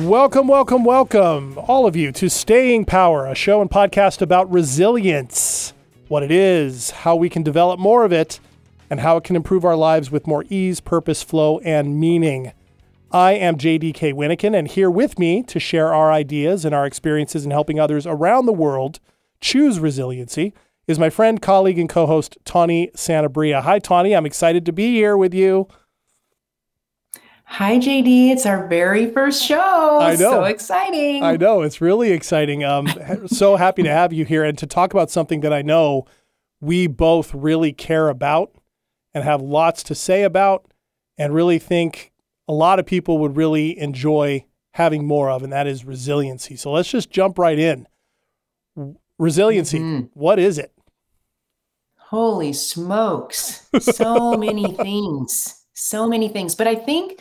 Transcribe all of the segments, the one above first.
Welcome, welcome, welcome, all of you, to Staying Power, a show and podcast about resilience, what it is, how we can develop more of it, and how it can improve our lives with more ease, purpose, flow, and meaning. I am JDK Wyneken, and here with me to share our ideas and our experiences in helping others around the world choose resiliency is my friend, colleague, and co host, Tawny Sanabria. Hi, Tawny. I'm excited to be here with you. Hi, JD. It's our very first show. I know. So exciting. I know. It's really exciting. Um, so happy to have you here and to talk about something that I know we both really care about and have lots to say about and really think a lot of people would really enjoy having more of, and that is resiliency. So let's just jump right in. Resiliency, Mhm. what is it? Holy smokes. So many things. So many things. But I think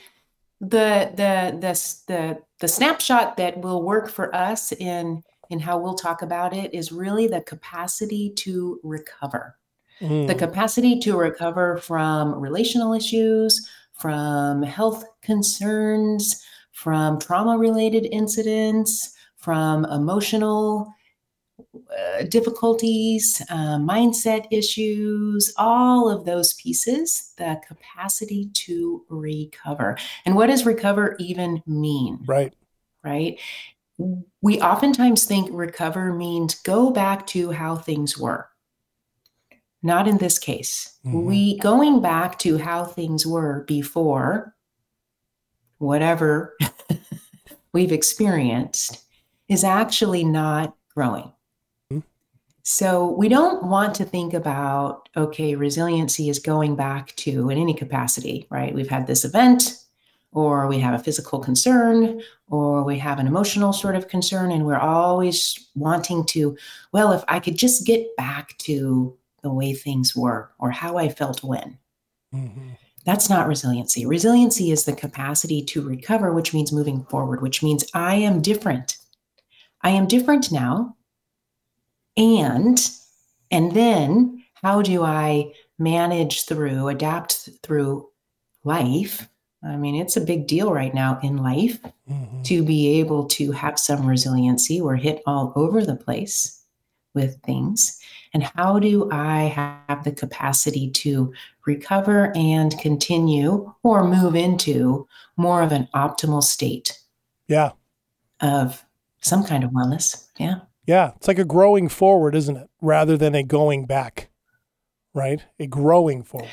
the the the the the snapshot that will work for us in in how we'll talk about it is really the capacity to recover. the Mm, capacity to recover from relational issues, from health concerns, from trauma related incidents, from emotional difficulties, uh, mindset issues, all of those pieces, the capacity to recover. And what does recover even mean? right. right? We oftentimes think recover means go back to how things were. Not in this case. Mhm. We going back to how things were before whatever we've experienced is actually not growing. So we don't want to think about, okay, resiliency is going back to in any capacity, right? We've had this event, or we have a physical concern, or we have an emotional sort of concern, and we're always wanting to, well, if I could just get back to the way things were or how I felt when. Mm-hmm. That's not resiliency. Resiliency is the capacity to recover, which means moving forward, which means I am different. I am different now. And and then how do I manage through, adapt through life? I mean, it's a big deal right now in life Mhm. to be able to have some resiliency. We're hit all over the place with things. And how do I have the capacity to recover and continue or move into more of an optimal state Yeah. of some kind of wellness? Yeah. Yeah. It's like a growing forward, isn't it? Rather than a going back, right? A growing forward.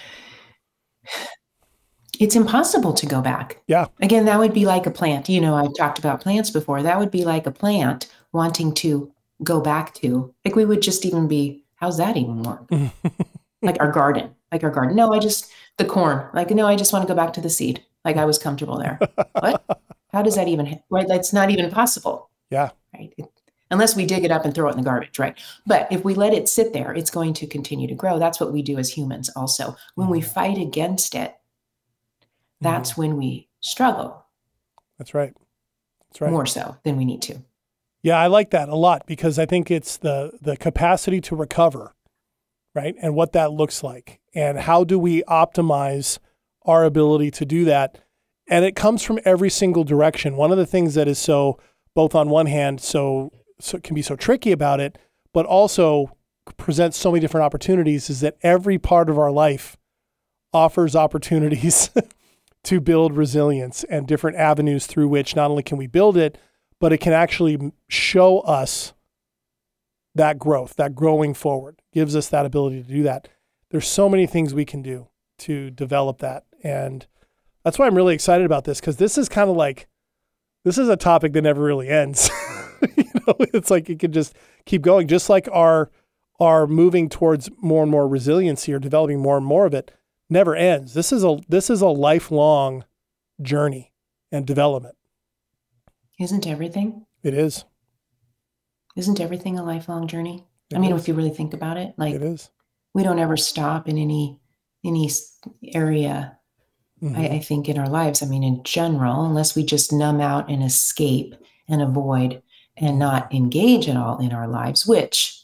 It's impossible to go back. Yeah. Again, that would be like a plant. You know, I've talked about plants before. That would be like a plant wanting to go back to, like, we would just even be, how's that even work? like our garden, like our garden. No, I just, the corn, like, no, I just want to go back to the seed. Like I was comfortable there. what? How does that even, right? That's not even possible. Yeah. Right. It- unless we dig it up and throw it in the garbage, right? But if we let it sit there, it's going to continue to grow. That's what we do as humans also. When we Mhm. fight against it, that's when we struggle That's right. That's right. more so than we need to. Yeah, I like that a lot because I think it's the the capacity to recover, right? And what that looks like and how do we optimize our ability to do that? And it comes from every single direction. One of the things that is so both on one hand so so can be so tricky about it, but also presents so many different opportunities is that every part of our life offers opportunities to build resilience and different avenues through which not only can we build it, but it can actually show us that growth, that growing forward, gives us that ability to do that. There's so many things we can do to develop that. And that's why I'm really excited about this because this is kind of like, this is a topic that never really ends. you know, it's like it could just keep going, just like our, our moving towards more and more resiliency or developing more and more of it never ends. This is a, this is a lifelong journey and development. Isn't everything? It is. Isn't everything a lifelong journey? It I mean, is. if you really think about it, like it is. we don't ever stop in any any area Mhm. I, I think in our lives i mean in general unless we just numb out and escape and avoid and not engage at all in our lives which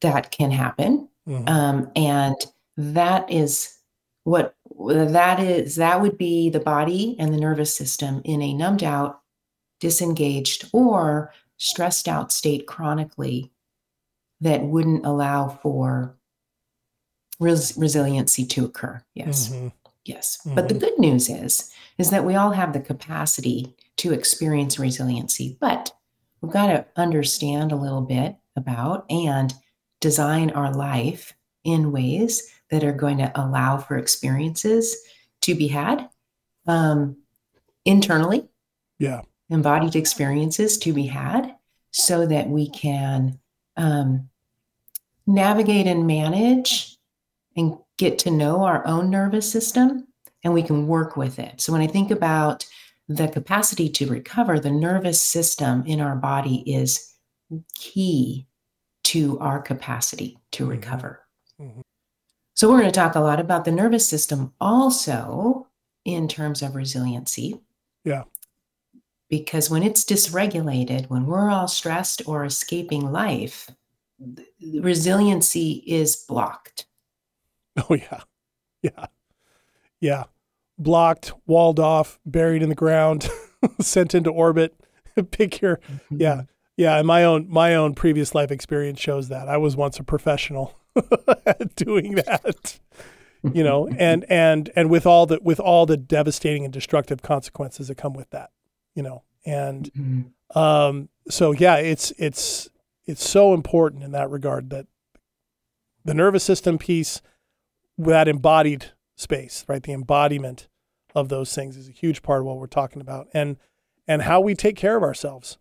that can happen Mhm. um, and that is what that is that would be the body and the nervous system in a numbed out disengaged or stressed out state chronically that wouldn't allow for res- resiliency to occur yes mm-hmm. yes mm-hmm. but the mm-hmm. good news is is that we all have the capacity to experience resiliency but we've got to understand a little bit about and design our life in ways that are going to allow for experiences to be had um, internally. Yeah. Embodied experiences to be had so that we can um, navigate and manage and get to know our own nervous system and we can work with it. So when I think about the capacity to recover, the nervous system in our body is key to our capacity to mm-hmm. recover. Mm-hmm. So, we're going to talk a lot about the nervous system also in terms of resiliency. Yeah. Because when it's dysregulated, when we're all stressed or escaping life, resiliency is blocked. Oh, yeah. Yeah. Yeah. Blocked, walled off, buried in the ground, sent into orbit. Pick your, mm-hmm. yeah. Yeah. And my own, my own previous life experience shows that. I was once a professional doing that you know and and and with all the with all the devastating and destructive consequences that come with that you know and mm-hmm. um so yeah it's it's it's so important in that regard that the nervous system piece that embodied space right the embodiment of those things is a huge part of what we're talking about and and how we take care of ourselves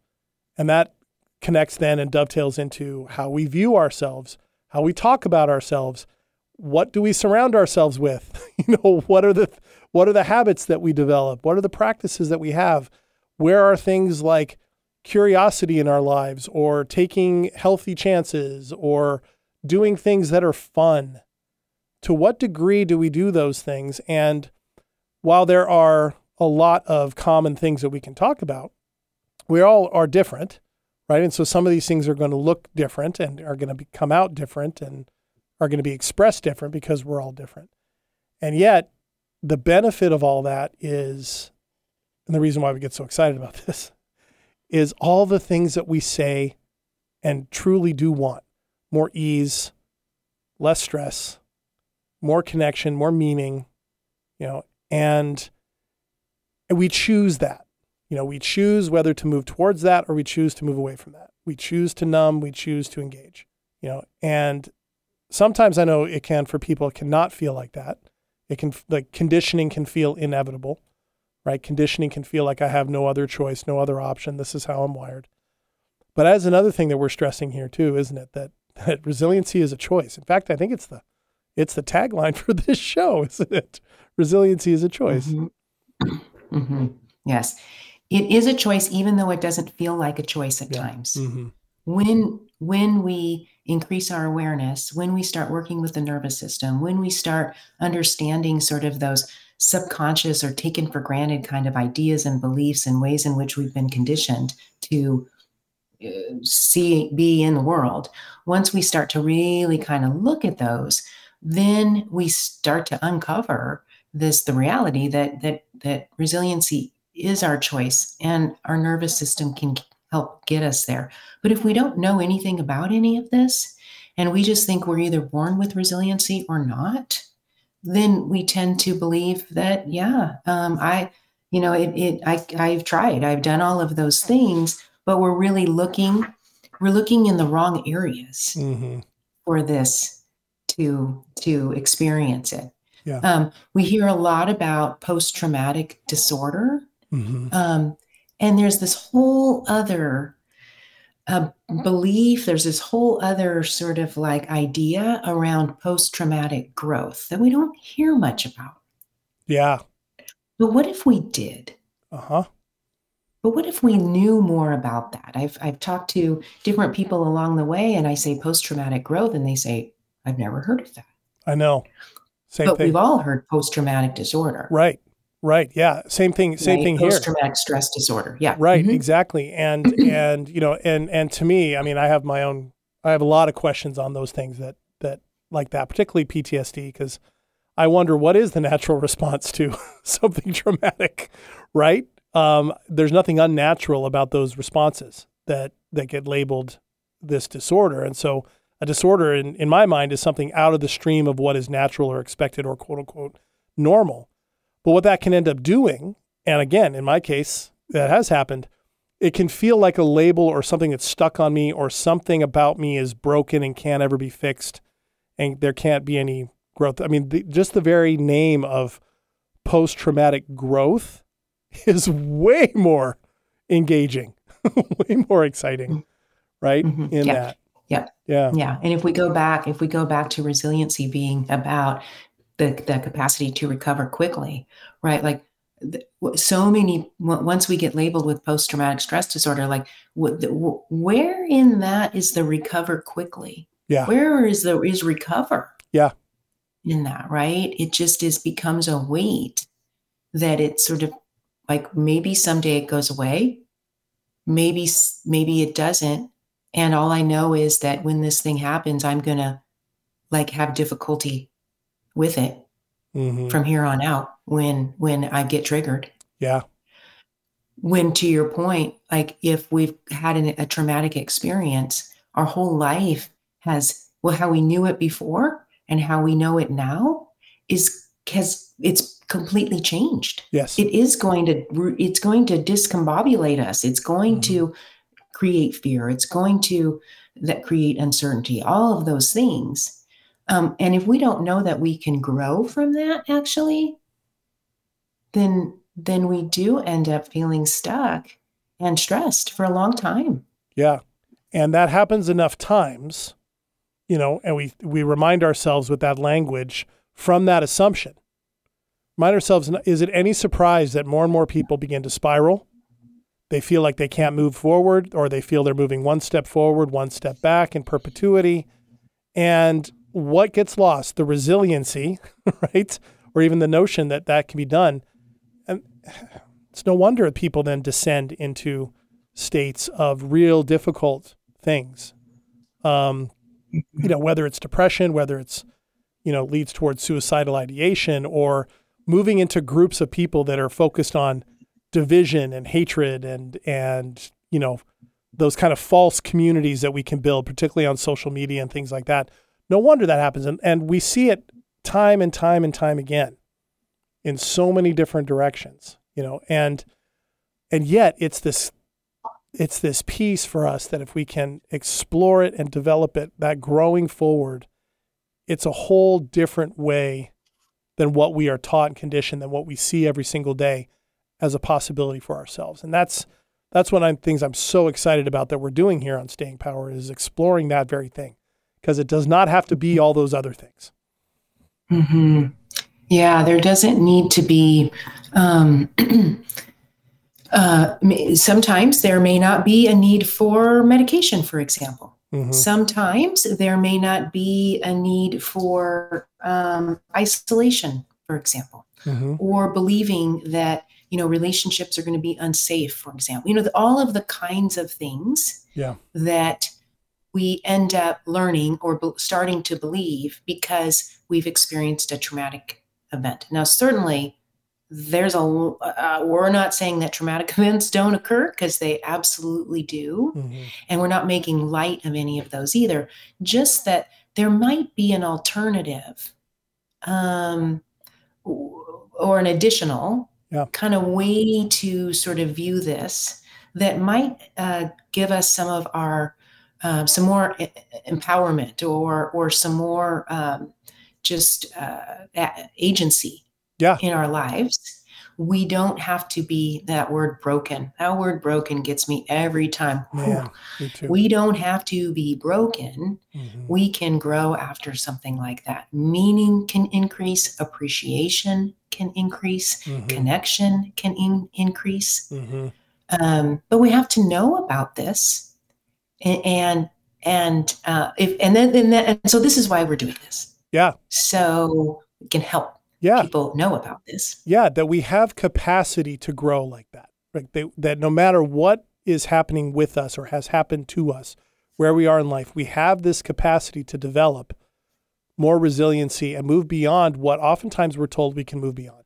and that connects then and dovetails into how we view ourselves how we talk about ourselves. What do we surround ourselves with? you know, what are the what are the habits that we develop? What are the practices that we have? Where are things like curiosity in our lives or taking healthy chances or doing things that are fun? To what degree do we do those things? And while there are a lot of common things that we can talk about, we all are different right? And so some of these things are going to look different and are going to be, come out different and are going to be expressed different because we're all different. And yet, the benefit of all that is, and the reason why we get so excited about this, is all the things that we say and truly do want more ease, less stress, more connection, more meaning, you know, and, we choose that. You know, we choose whether to move towards that or we choose to move away from that. We choose to numb, we choose to engage. You know, and sometimes I know it can for people it cannot feel like that. It can like conditioning can feel inevitable, right? Conditioning can feel like I have no other choice, no other option. This is how I'm wired. But as another thing that we're stressing here too, isn't it? That that resiliency is a choice. In fact, I think it's the it's the tagline for this show, isn't it? Resiliency is a choice. Mm-hmm. Mm-hmm. Yes it is a choice even though it doesn't feel like a choice at yeah. times mm-hmm. when when we increase our awareness when we start working with the nervous system when we start understanding sort of those subconscious or taken for granted kind of ideas and beliefs and ways in which we've been conditioned to uh, see be in the world once we start to really kind of look at those then we start to uncover this the reality that that that resiliency is our choice and our nervous system can help get us there. But if we don't know anything about any of this and we just think we're either born with resiliency or not, then we tend to believe that, yeah, um, I, you know, it, it, I, I've tried, I've done all of those things, but we're really looking, we're looking in the wrong areas mm-hmm. for this to, to experience it. Yeah. Um, we hear a lot about post traumatic disorder Mm-hmm. Um, and there's this whole other uh, belief, there's this whole other sort of like idea around post traumatic growth that we don't hear much about. Yeah. But what if we did? Uh huh. But what if we knew more about that? I've, I've talked to different people along the way and I say post traumatic growth, and they say, I've never heard of that. I know. Same but thing. we've all heard post traumatic disorder. Right. Right. Yeah. Same thing. Same right? thing here. Post traumatic stress disorder. Yeah. Right. Mm-hmm. Exactly. And and you know and and to me, I mean, I have my own. I have a lot of questions on those things that that like that, particularly PTSD, because I wonder what is the natural response to something traumatic, right? Um, there's nothing unnatural about those responses that that get labeled this disorder, and so a disorder in, in my mind is something out of the stream of what is natural or expected or quote unquote normal. But what that can end up doing, and again, in my case, that has happened, it can feel like a label or something that's stuck on me or something about me is broken and can't ever be fixed and there can't be any growth. I mean, the, just the very name of post traumatic growth is way more engaging, way more exciting, right? Mhm. In Yeah. that. Yeah. Yeah. Yeah. And if we go back, if we go back to resiliency being about the, the capacity to recover quickly, right? Like so many, once we get labeled with post traumatic stress disorder, like wh- the- wh- where in that is the recover quickly? Yeah. Where is the, is recover? Yeah. In that, right? It just is becomes a weight that it sort of like maybe someday it goes away. Maybe, maybe it doesn't and all i know is that when this thing happens i'm gonna like have difficulty with it hmm from here on out when when i get triggered. Yeah. when to your point like if we've had an, a traumatic experience our whole life has well how we knew it before and how we know it now is has it's completely changed. Yes. it is going to it's going to discombobulate us. It's going to create fear it's going to that create uncertainty all of those things um, and if we don't know that we can grow from that actually then then we do end up feeling stuck and stressed for a long time Yeah. And that happens enough times, you know, and we we remind ourselves with that language from that assumption. Remind ourselves is it any surprise that more and more people begin to spiral? They feel like they can't move forward or they feel they're moving one step forward, one step back in perpetuity. And what gets lost? The resiliency, right? Or even the notion that that can be done. And it's no wonder people then descend into states of real difficult things. Um, you know, whether it's depression, whether it's, you know, leads towards suicidal ideation or moving into groups of people that are focused on division and hatred and, and, you know, those kind of false communities that we can build, particularly on social media and things like that. No wonder that happens. And, and we see it time and time and time again in so many different directions, you know, and, and yet it's this it's this piece for us that if we can explore it and develop it, that growing forward, it's a whole different way than what we are taught and conditioned, than what we see every single day as a possibility for ourselves. And that's that's one of the things I'm so excited about that we're doing here on Staying Power is exploring that very thing. Because it does not have to be all those other things. hmm Yeah, there doesn't need to be. Um, uh, sometimes there may not be a need for medication, for example. Mhm. Sometimes there may not be a need for um, isolation, for example, Mhm. or believing that you know relationships are going to be unsafe, for example. You know, the, all of the kinds of things Yeah. that we end up learning or be- starting to believe because we've experienced a traumatic event. Now, certainly, there's a uh, we're not saying that traumatic events don't occur because they absolutely do Mhm. and we're not making light of any of those either just that there might be an alternative um, or an additional Yeah. kind of way to sort of view this that might uh, give us some of our um, some more e- empowerment or or some more um, just uh, agency Yeah. in our lives we don't have to be that word broken that word broken gets me every time Whew. Man, me too. we don't have to be broken Mhm. we can grow after something like that meaning can increase appreciation can increase Mhm. connection can in- increase Mhm. um, but we have to know about this A- and and uh, if and then and, then, and so this is why we're doing this Yeah. so we can help Yeah. people know about this Yeah, that we have capacity to grow like that. Right? They, that no matter what is happening with us or has happened to us, where we are in life, we have this capacity to develop more resiliency, and move beyond what oftentimes we're told we can move beyond,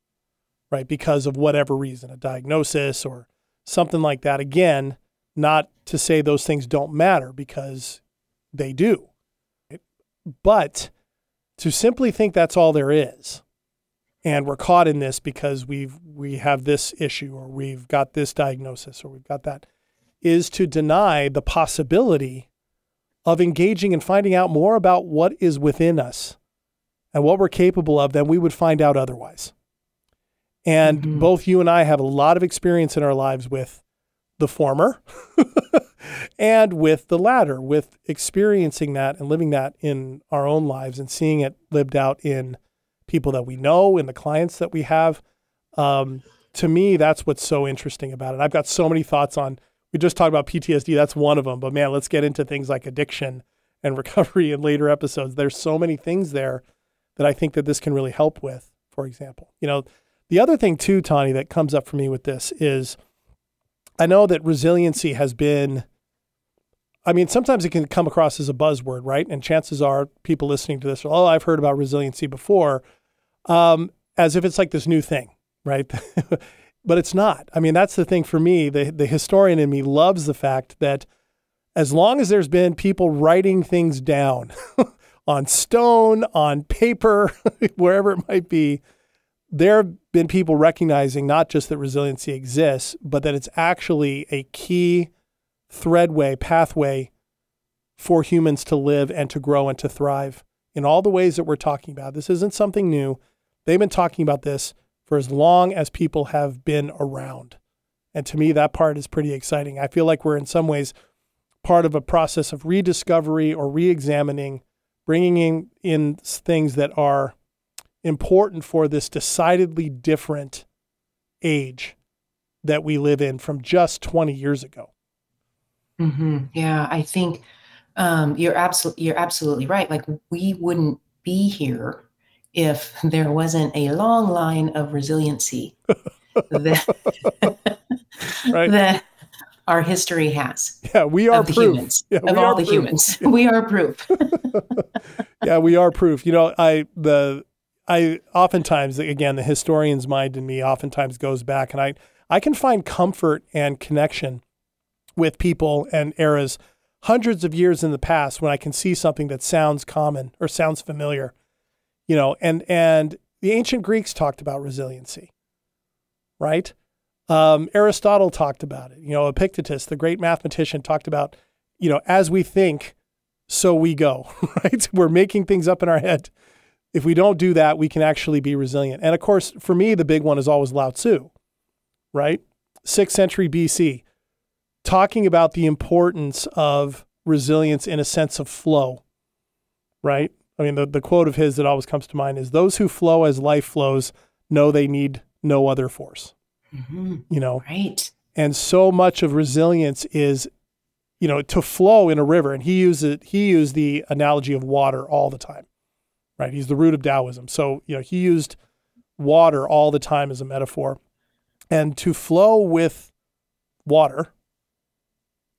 right? Because of whatever reason, a diagnosis or something like that. Again, not to say those things don't matter because they do. But to simply think that's all there is and we're caught in this because we've we have this issue or we've got this diagnosis or we've got that is to deny the possibility of engaging and finding out more about what is within us and what we're capable of than we would find out otherwise. And mm-hmm. both you and I have a lot of experience in our lives with the former and with the latter, with experiencing that and living that in our own lives and seeing it lived out in people that we know and the clients that we have. Um, to me, that's what's so interesting about it. I've got so many thoughts on. We just talked about PTSD. That's one of them. But man, let's get into things like addiction and recovery in later episodes. There's so many things there that I think that this can really help with. For example, you know, the other thing too, Tawny, that comes up for me with this is, I know that resiliency has been. I mean, sometimes it can come across as a buzzword, right? And chances are people listening to this are, oh, I've heard about resiliency before um, as if it's like this new thing, right? but it's not. I mean, that's the thing for me. The, the historian in me loves the fact that as long as there's been people writing things down on stone, on paper, wherever it might be, there have been people recognizing not just that resiliency exists, but that it's actually a key threadway, pathway for humans to live and to grow and to thrive in all the ways that we're talking about. This isn't something new. They've been talking about this for as long as people have been around. And to me, that part is pretty exciting. I feel like we're in some ways part of a process of rediscovery or re examining, bringing in, in things that are important for this decidedly different age that we live in from just 20 years ago. Mm-hmm. Yeah, I think um, you're absolutely you're absolutely right. Like we wouldn't be here if there wasn't a long line of resiliency that, right. that our history has. Yeah, we are proof. humans, yeah, of all the proof. humans. we are proof. yeah, we are proof. You know, I the I oftentimes again the historian's mind in me oftentimes goes back and I I can find comfort and connection with people and eras hundreds of years in the past when I can see something that sounds common or sounds familiar you know, and and the ancient Greeks talked about resiliency, right? Um, Aristotle talked about it. You know, Epictetus, the great mathematician, talked about, you know, as we think, so we go, right? We're making things up in our head. If we don't do that, we can actually be resilient. And of course, for me, the big one is always Lao Tzu, right? Sixth century BC, talking about the importance of resilience in a sense of flow, right? I mean, the, the quote of his that always comes to mind is those who flow as life flows know they need no other force. Mm-hmm. You know? Right. And so much of resilience is, you know, to flow in a river. And he uses he used the analogy of water all the time. Right. He's the root of Taoism. So, you know, he used water all the time as a metaphor. And to flow with water,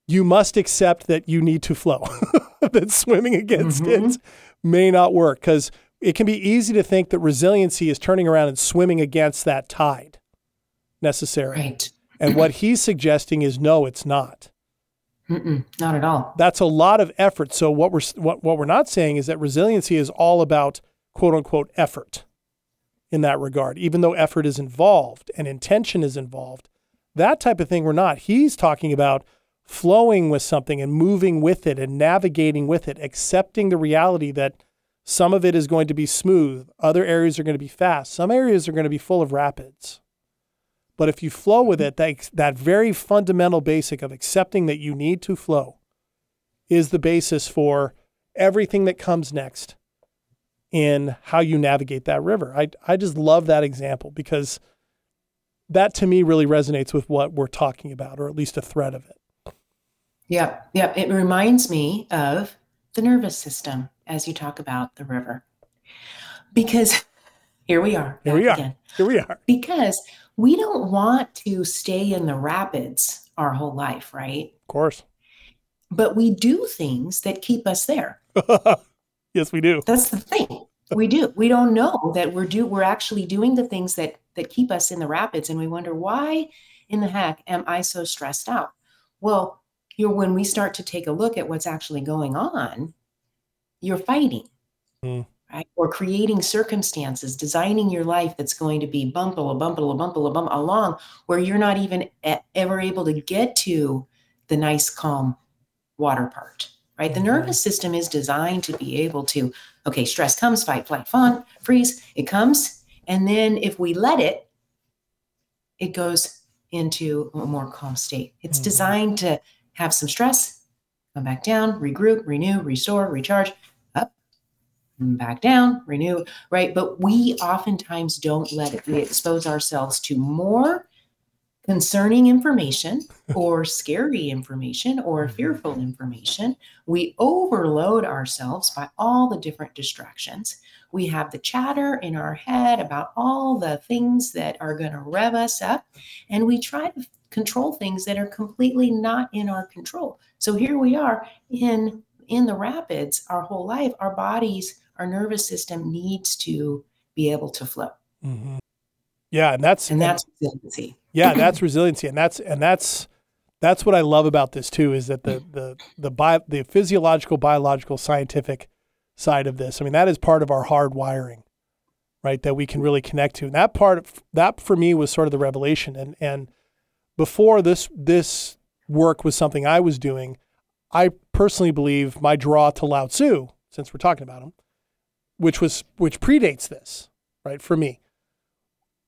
you must accept that you need to flow, that swimming against mm-hmm. it may not work because it can be easy to think that resiliency is turning around and swimming against that tide necessarily. Right. and what he's suggesting is no, it's not. Mm-mm, not at all. That's a lot of effort. So what we're what, what we're not saying is that resiliency is all about quote unquote effort in that regard, even though effort is involved and intention is involved. That type of thing we're not. He's talking about flowing with something and moving with it and navigating with it, accepting the reality that some of it is going to be smooth, other areas are going to be fast, some areas are going to be full of rapids. But if you flow with it, that, that very fundamental basic of accepting that you need to flow is the basis for everything that comes next in how you navigate that river. I, I just love that example because that to me really resonates with what we're talking about, or at least a thread of it. Yeah, yeah. It reminds me of the nervous system as you talk about the river. Because here we are. Here we are. Again. Here we are. Because we don't want to stay in the rapids our whole life, right? Of course. But we do things that keep us there. yes, we do. That's the thing. we do. We don't know that we're do we're actually doing the things that that keep us in the rapids and we wonder why in the heck am I so stressed out? Well, you're when we start to take a look at what's actually going on, you're fighting. Mm. Right? Or creating circumstances, designing your life that's going to be bumple, a bumple, a bumple, a bump along where you're not even ever able to get to the nice, calm water part right? The nervous system is designed to be able to, okay, stress comes, fight, flight, fawn, freeze, it comes. And then if we let it, it goes into a more calm state. It's mm-hmm. designed to have some stress, come back down, regroup, renew, restore, recharge, up, back down, renew, right? But we oftentimes don't let it, we expose ourselves to more concerning information or scary information or mm-hmm. fearful information. We overload ourselves by all the different distractions. We have the chatter in our head about all the things that are going to rev us up, and we try to control things that are completely not in our control. So here we are in in the rapids our whole life our bodies our nervous system needs to be able to flow mm-hmm. yeah and that's and that's resiliency yeah, that's resiliency, and that's and that's that's what I love about this too. Is that the the the bio, the physiological, biological, scientific side of this. I mean, that is part of our hard wiring, right? That we can really connect to. And that part that for me was sort of the revelation. And and before this this work was something I was doing, I personally believe my draw to Lao Tzu, since we're talking about him, which was which predates this, right? For me,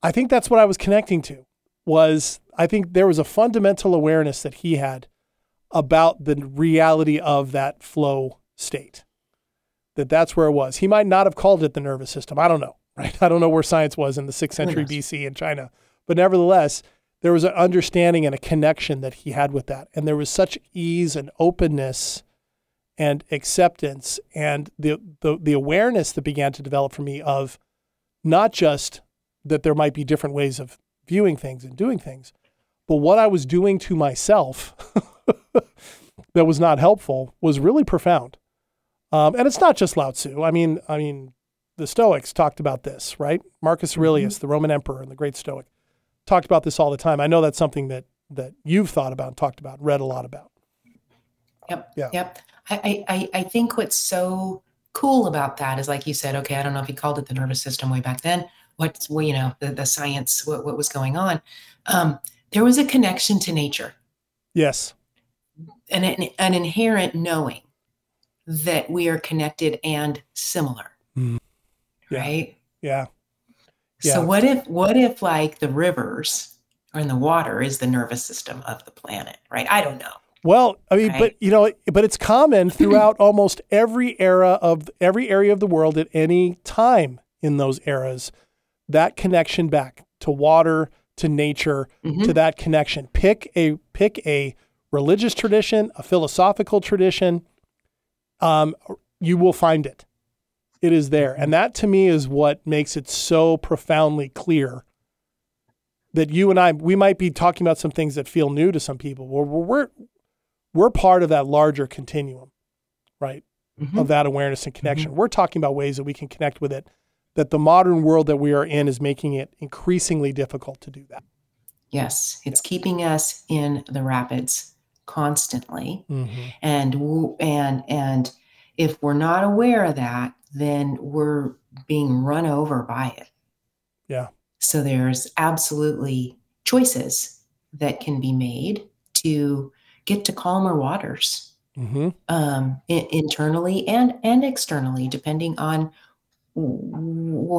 I think that's what I was connecting to was I think there was a fundamental awareness that he had about the reality of that flow state. That that's where it was. He might not have called it the nervous system. I don't know, right? I don't know where science was in the 6th century BC in China. But nevertheless, there was an understanding and a connection that he had with that. And there was such ease and openness and acceptance and the, the, the awareness that began to develop for me of not just that there might be different ways of viewing things and doing things. But what I was doing to myself that was not helpful was really profound. Um, and it's not just Lao Tzu. I mean, I mean, the Stoics talked about this, right? Marcus mm-hmm. Aurelius, mm-hmm. the Roman emperor and the great Stoic, talked about this all the time. I know that's something that that you've thought about, and talked about, read a lot about. Yep. Yeah. Yep. I, I, I think what's so cool about that is like you said, okay, I don't know if you called it the nervous system way back then, what's well, you know the, the science what, what was going on um, there was a connection to nature yes an, an inherent knowing that we are connected and similar mm. right yeah. yeah so what if what if like the rivers or in the water is the nervous system of the planet right i don't know well, I mean, right. but you know, but it's common throughout almost every era of every area of the world at any time in those eras that connection back to water, to nature, mm-hmm. to that connection. Pick a pick a religious tradition, a philosophical tradition. Um, you will find it. It is there, and that to me is what makes it so profoundly clear that you and I we might be talking about some things that feel new to some people. We're we're we're part of that larger continuum, right? Mm-hmm. Of that awareness and connection. Mm-hmm. We're talking about ways that we can connect with it that the modern world that we are in is making it increasingly difficult to do that. Yes, it's keeping us in the rapids constantly. Mm-hmm. And and and if we're not aware of that, then we're being run over by it. Yeah. So there's absolutely choices that can be made to get to calmer waters mm-hmm. um, I- internally and and externally, depending on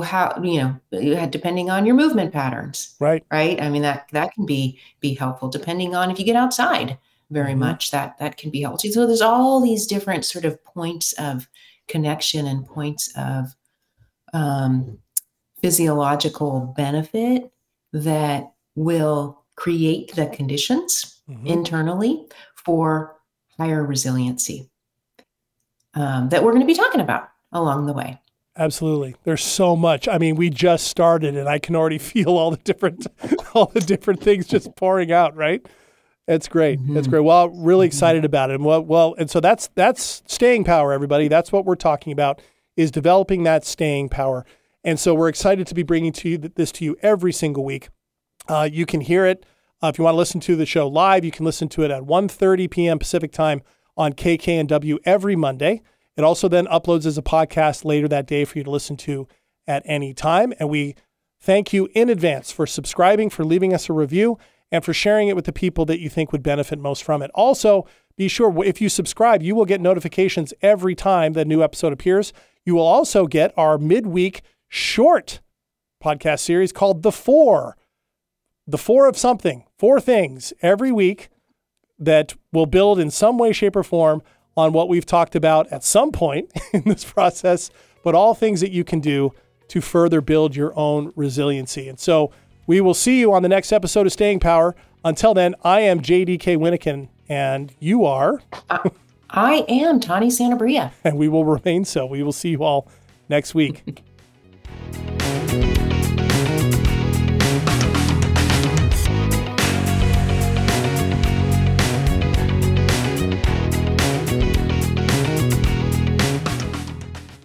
how you know depending on your movement patterns right right i mean that that can be be helpful depending on if you get outside very mm-hmm. much that that can be helpful so there's all these different sort of points of connection and points of um, physiological benefit that will create the conditions mm-hmm. internally for higher resiliency um, that we're going to be talking about along the way Absolutely. There's so much. I mean, we just started and I can already feel all the different all the different things just pouring out, right? It's great. Mm-hmm. It's great. Well, really mm-hmm. excited about it. And well, well, and so that's that's staying power everybody. That's what we're talking about. is developing that staying power. And so we're excited to be bringing to you this to you every single week. Uh, you can hear it uh, if you want to listen to the show live. You can listen to it at 1:30 p.m. Pacific time on KKNW every Monday. It also then uploads as a podcast later that day for you to listen to at any time. And we thank you in advance for subscribing, for leaving us a review, and for sharing it with the people that you think would benefit most from it. Also, be sure if you subscribe, you will get notifications every time the new episode appears. You will also get our midweek short podcast series called The Four. The Four of Something, four things every week that will build in some way, shape, or form on what we've talked about at some point in this process, but all things that you can do to further build your own resiliency. And so we will see you on the next episode of Staying Power. Until then, I am JDK Wyneken, and you are. uh, I am Tawny Sanabria. And we will remain so. We will see you all next week.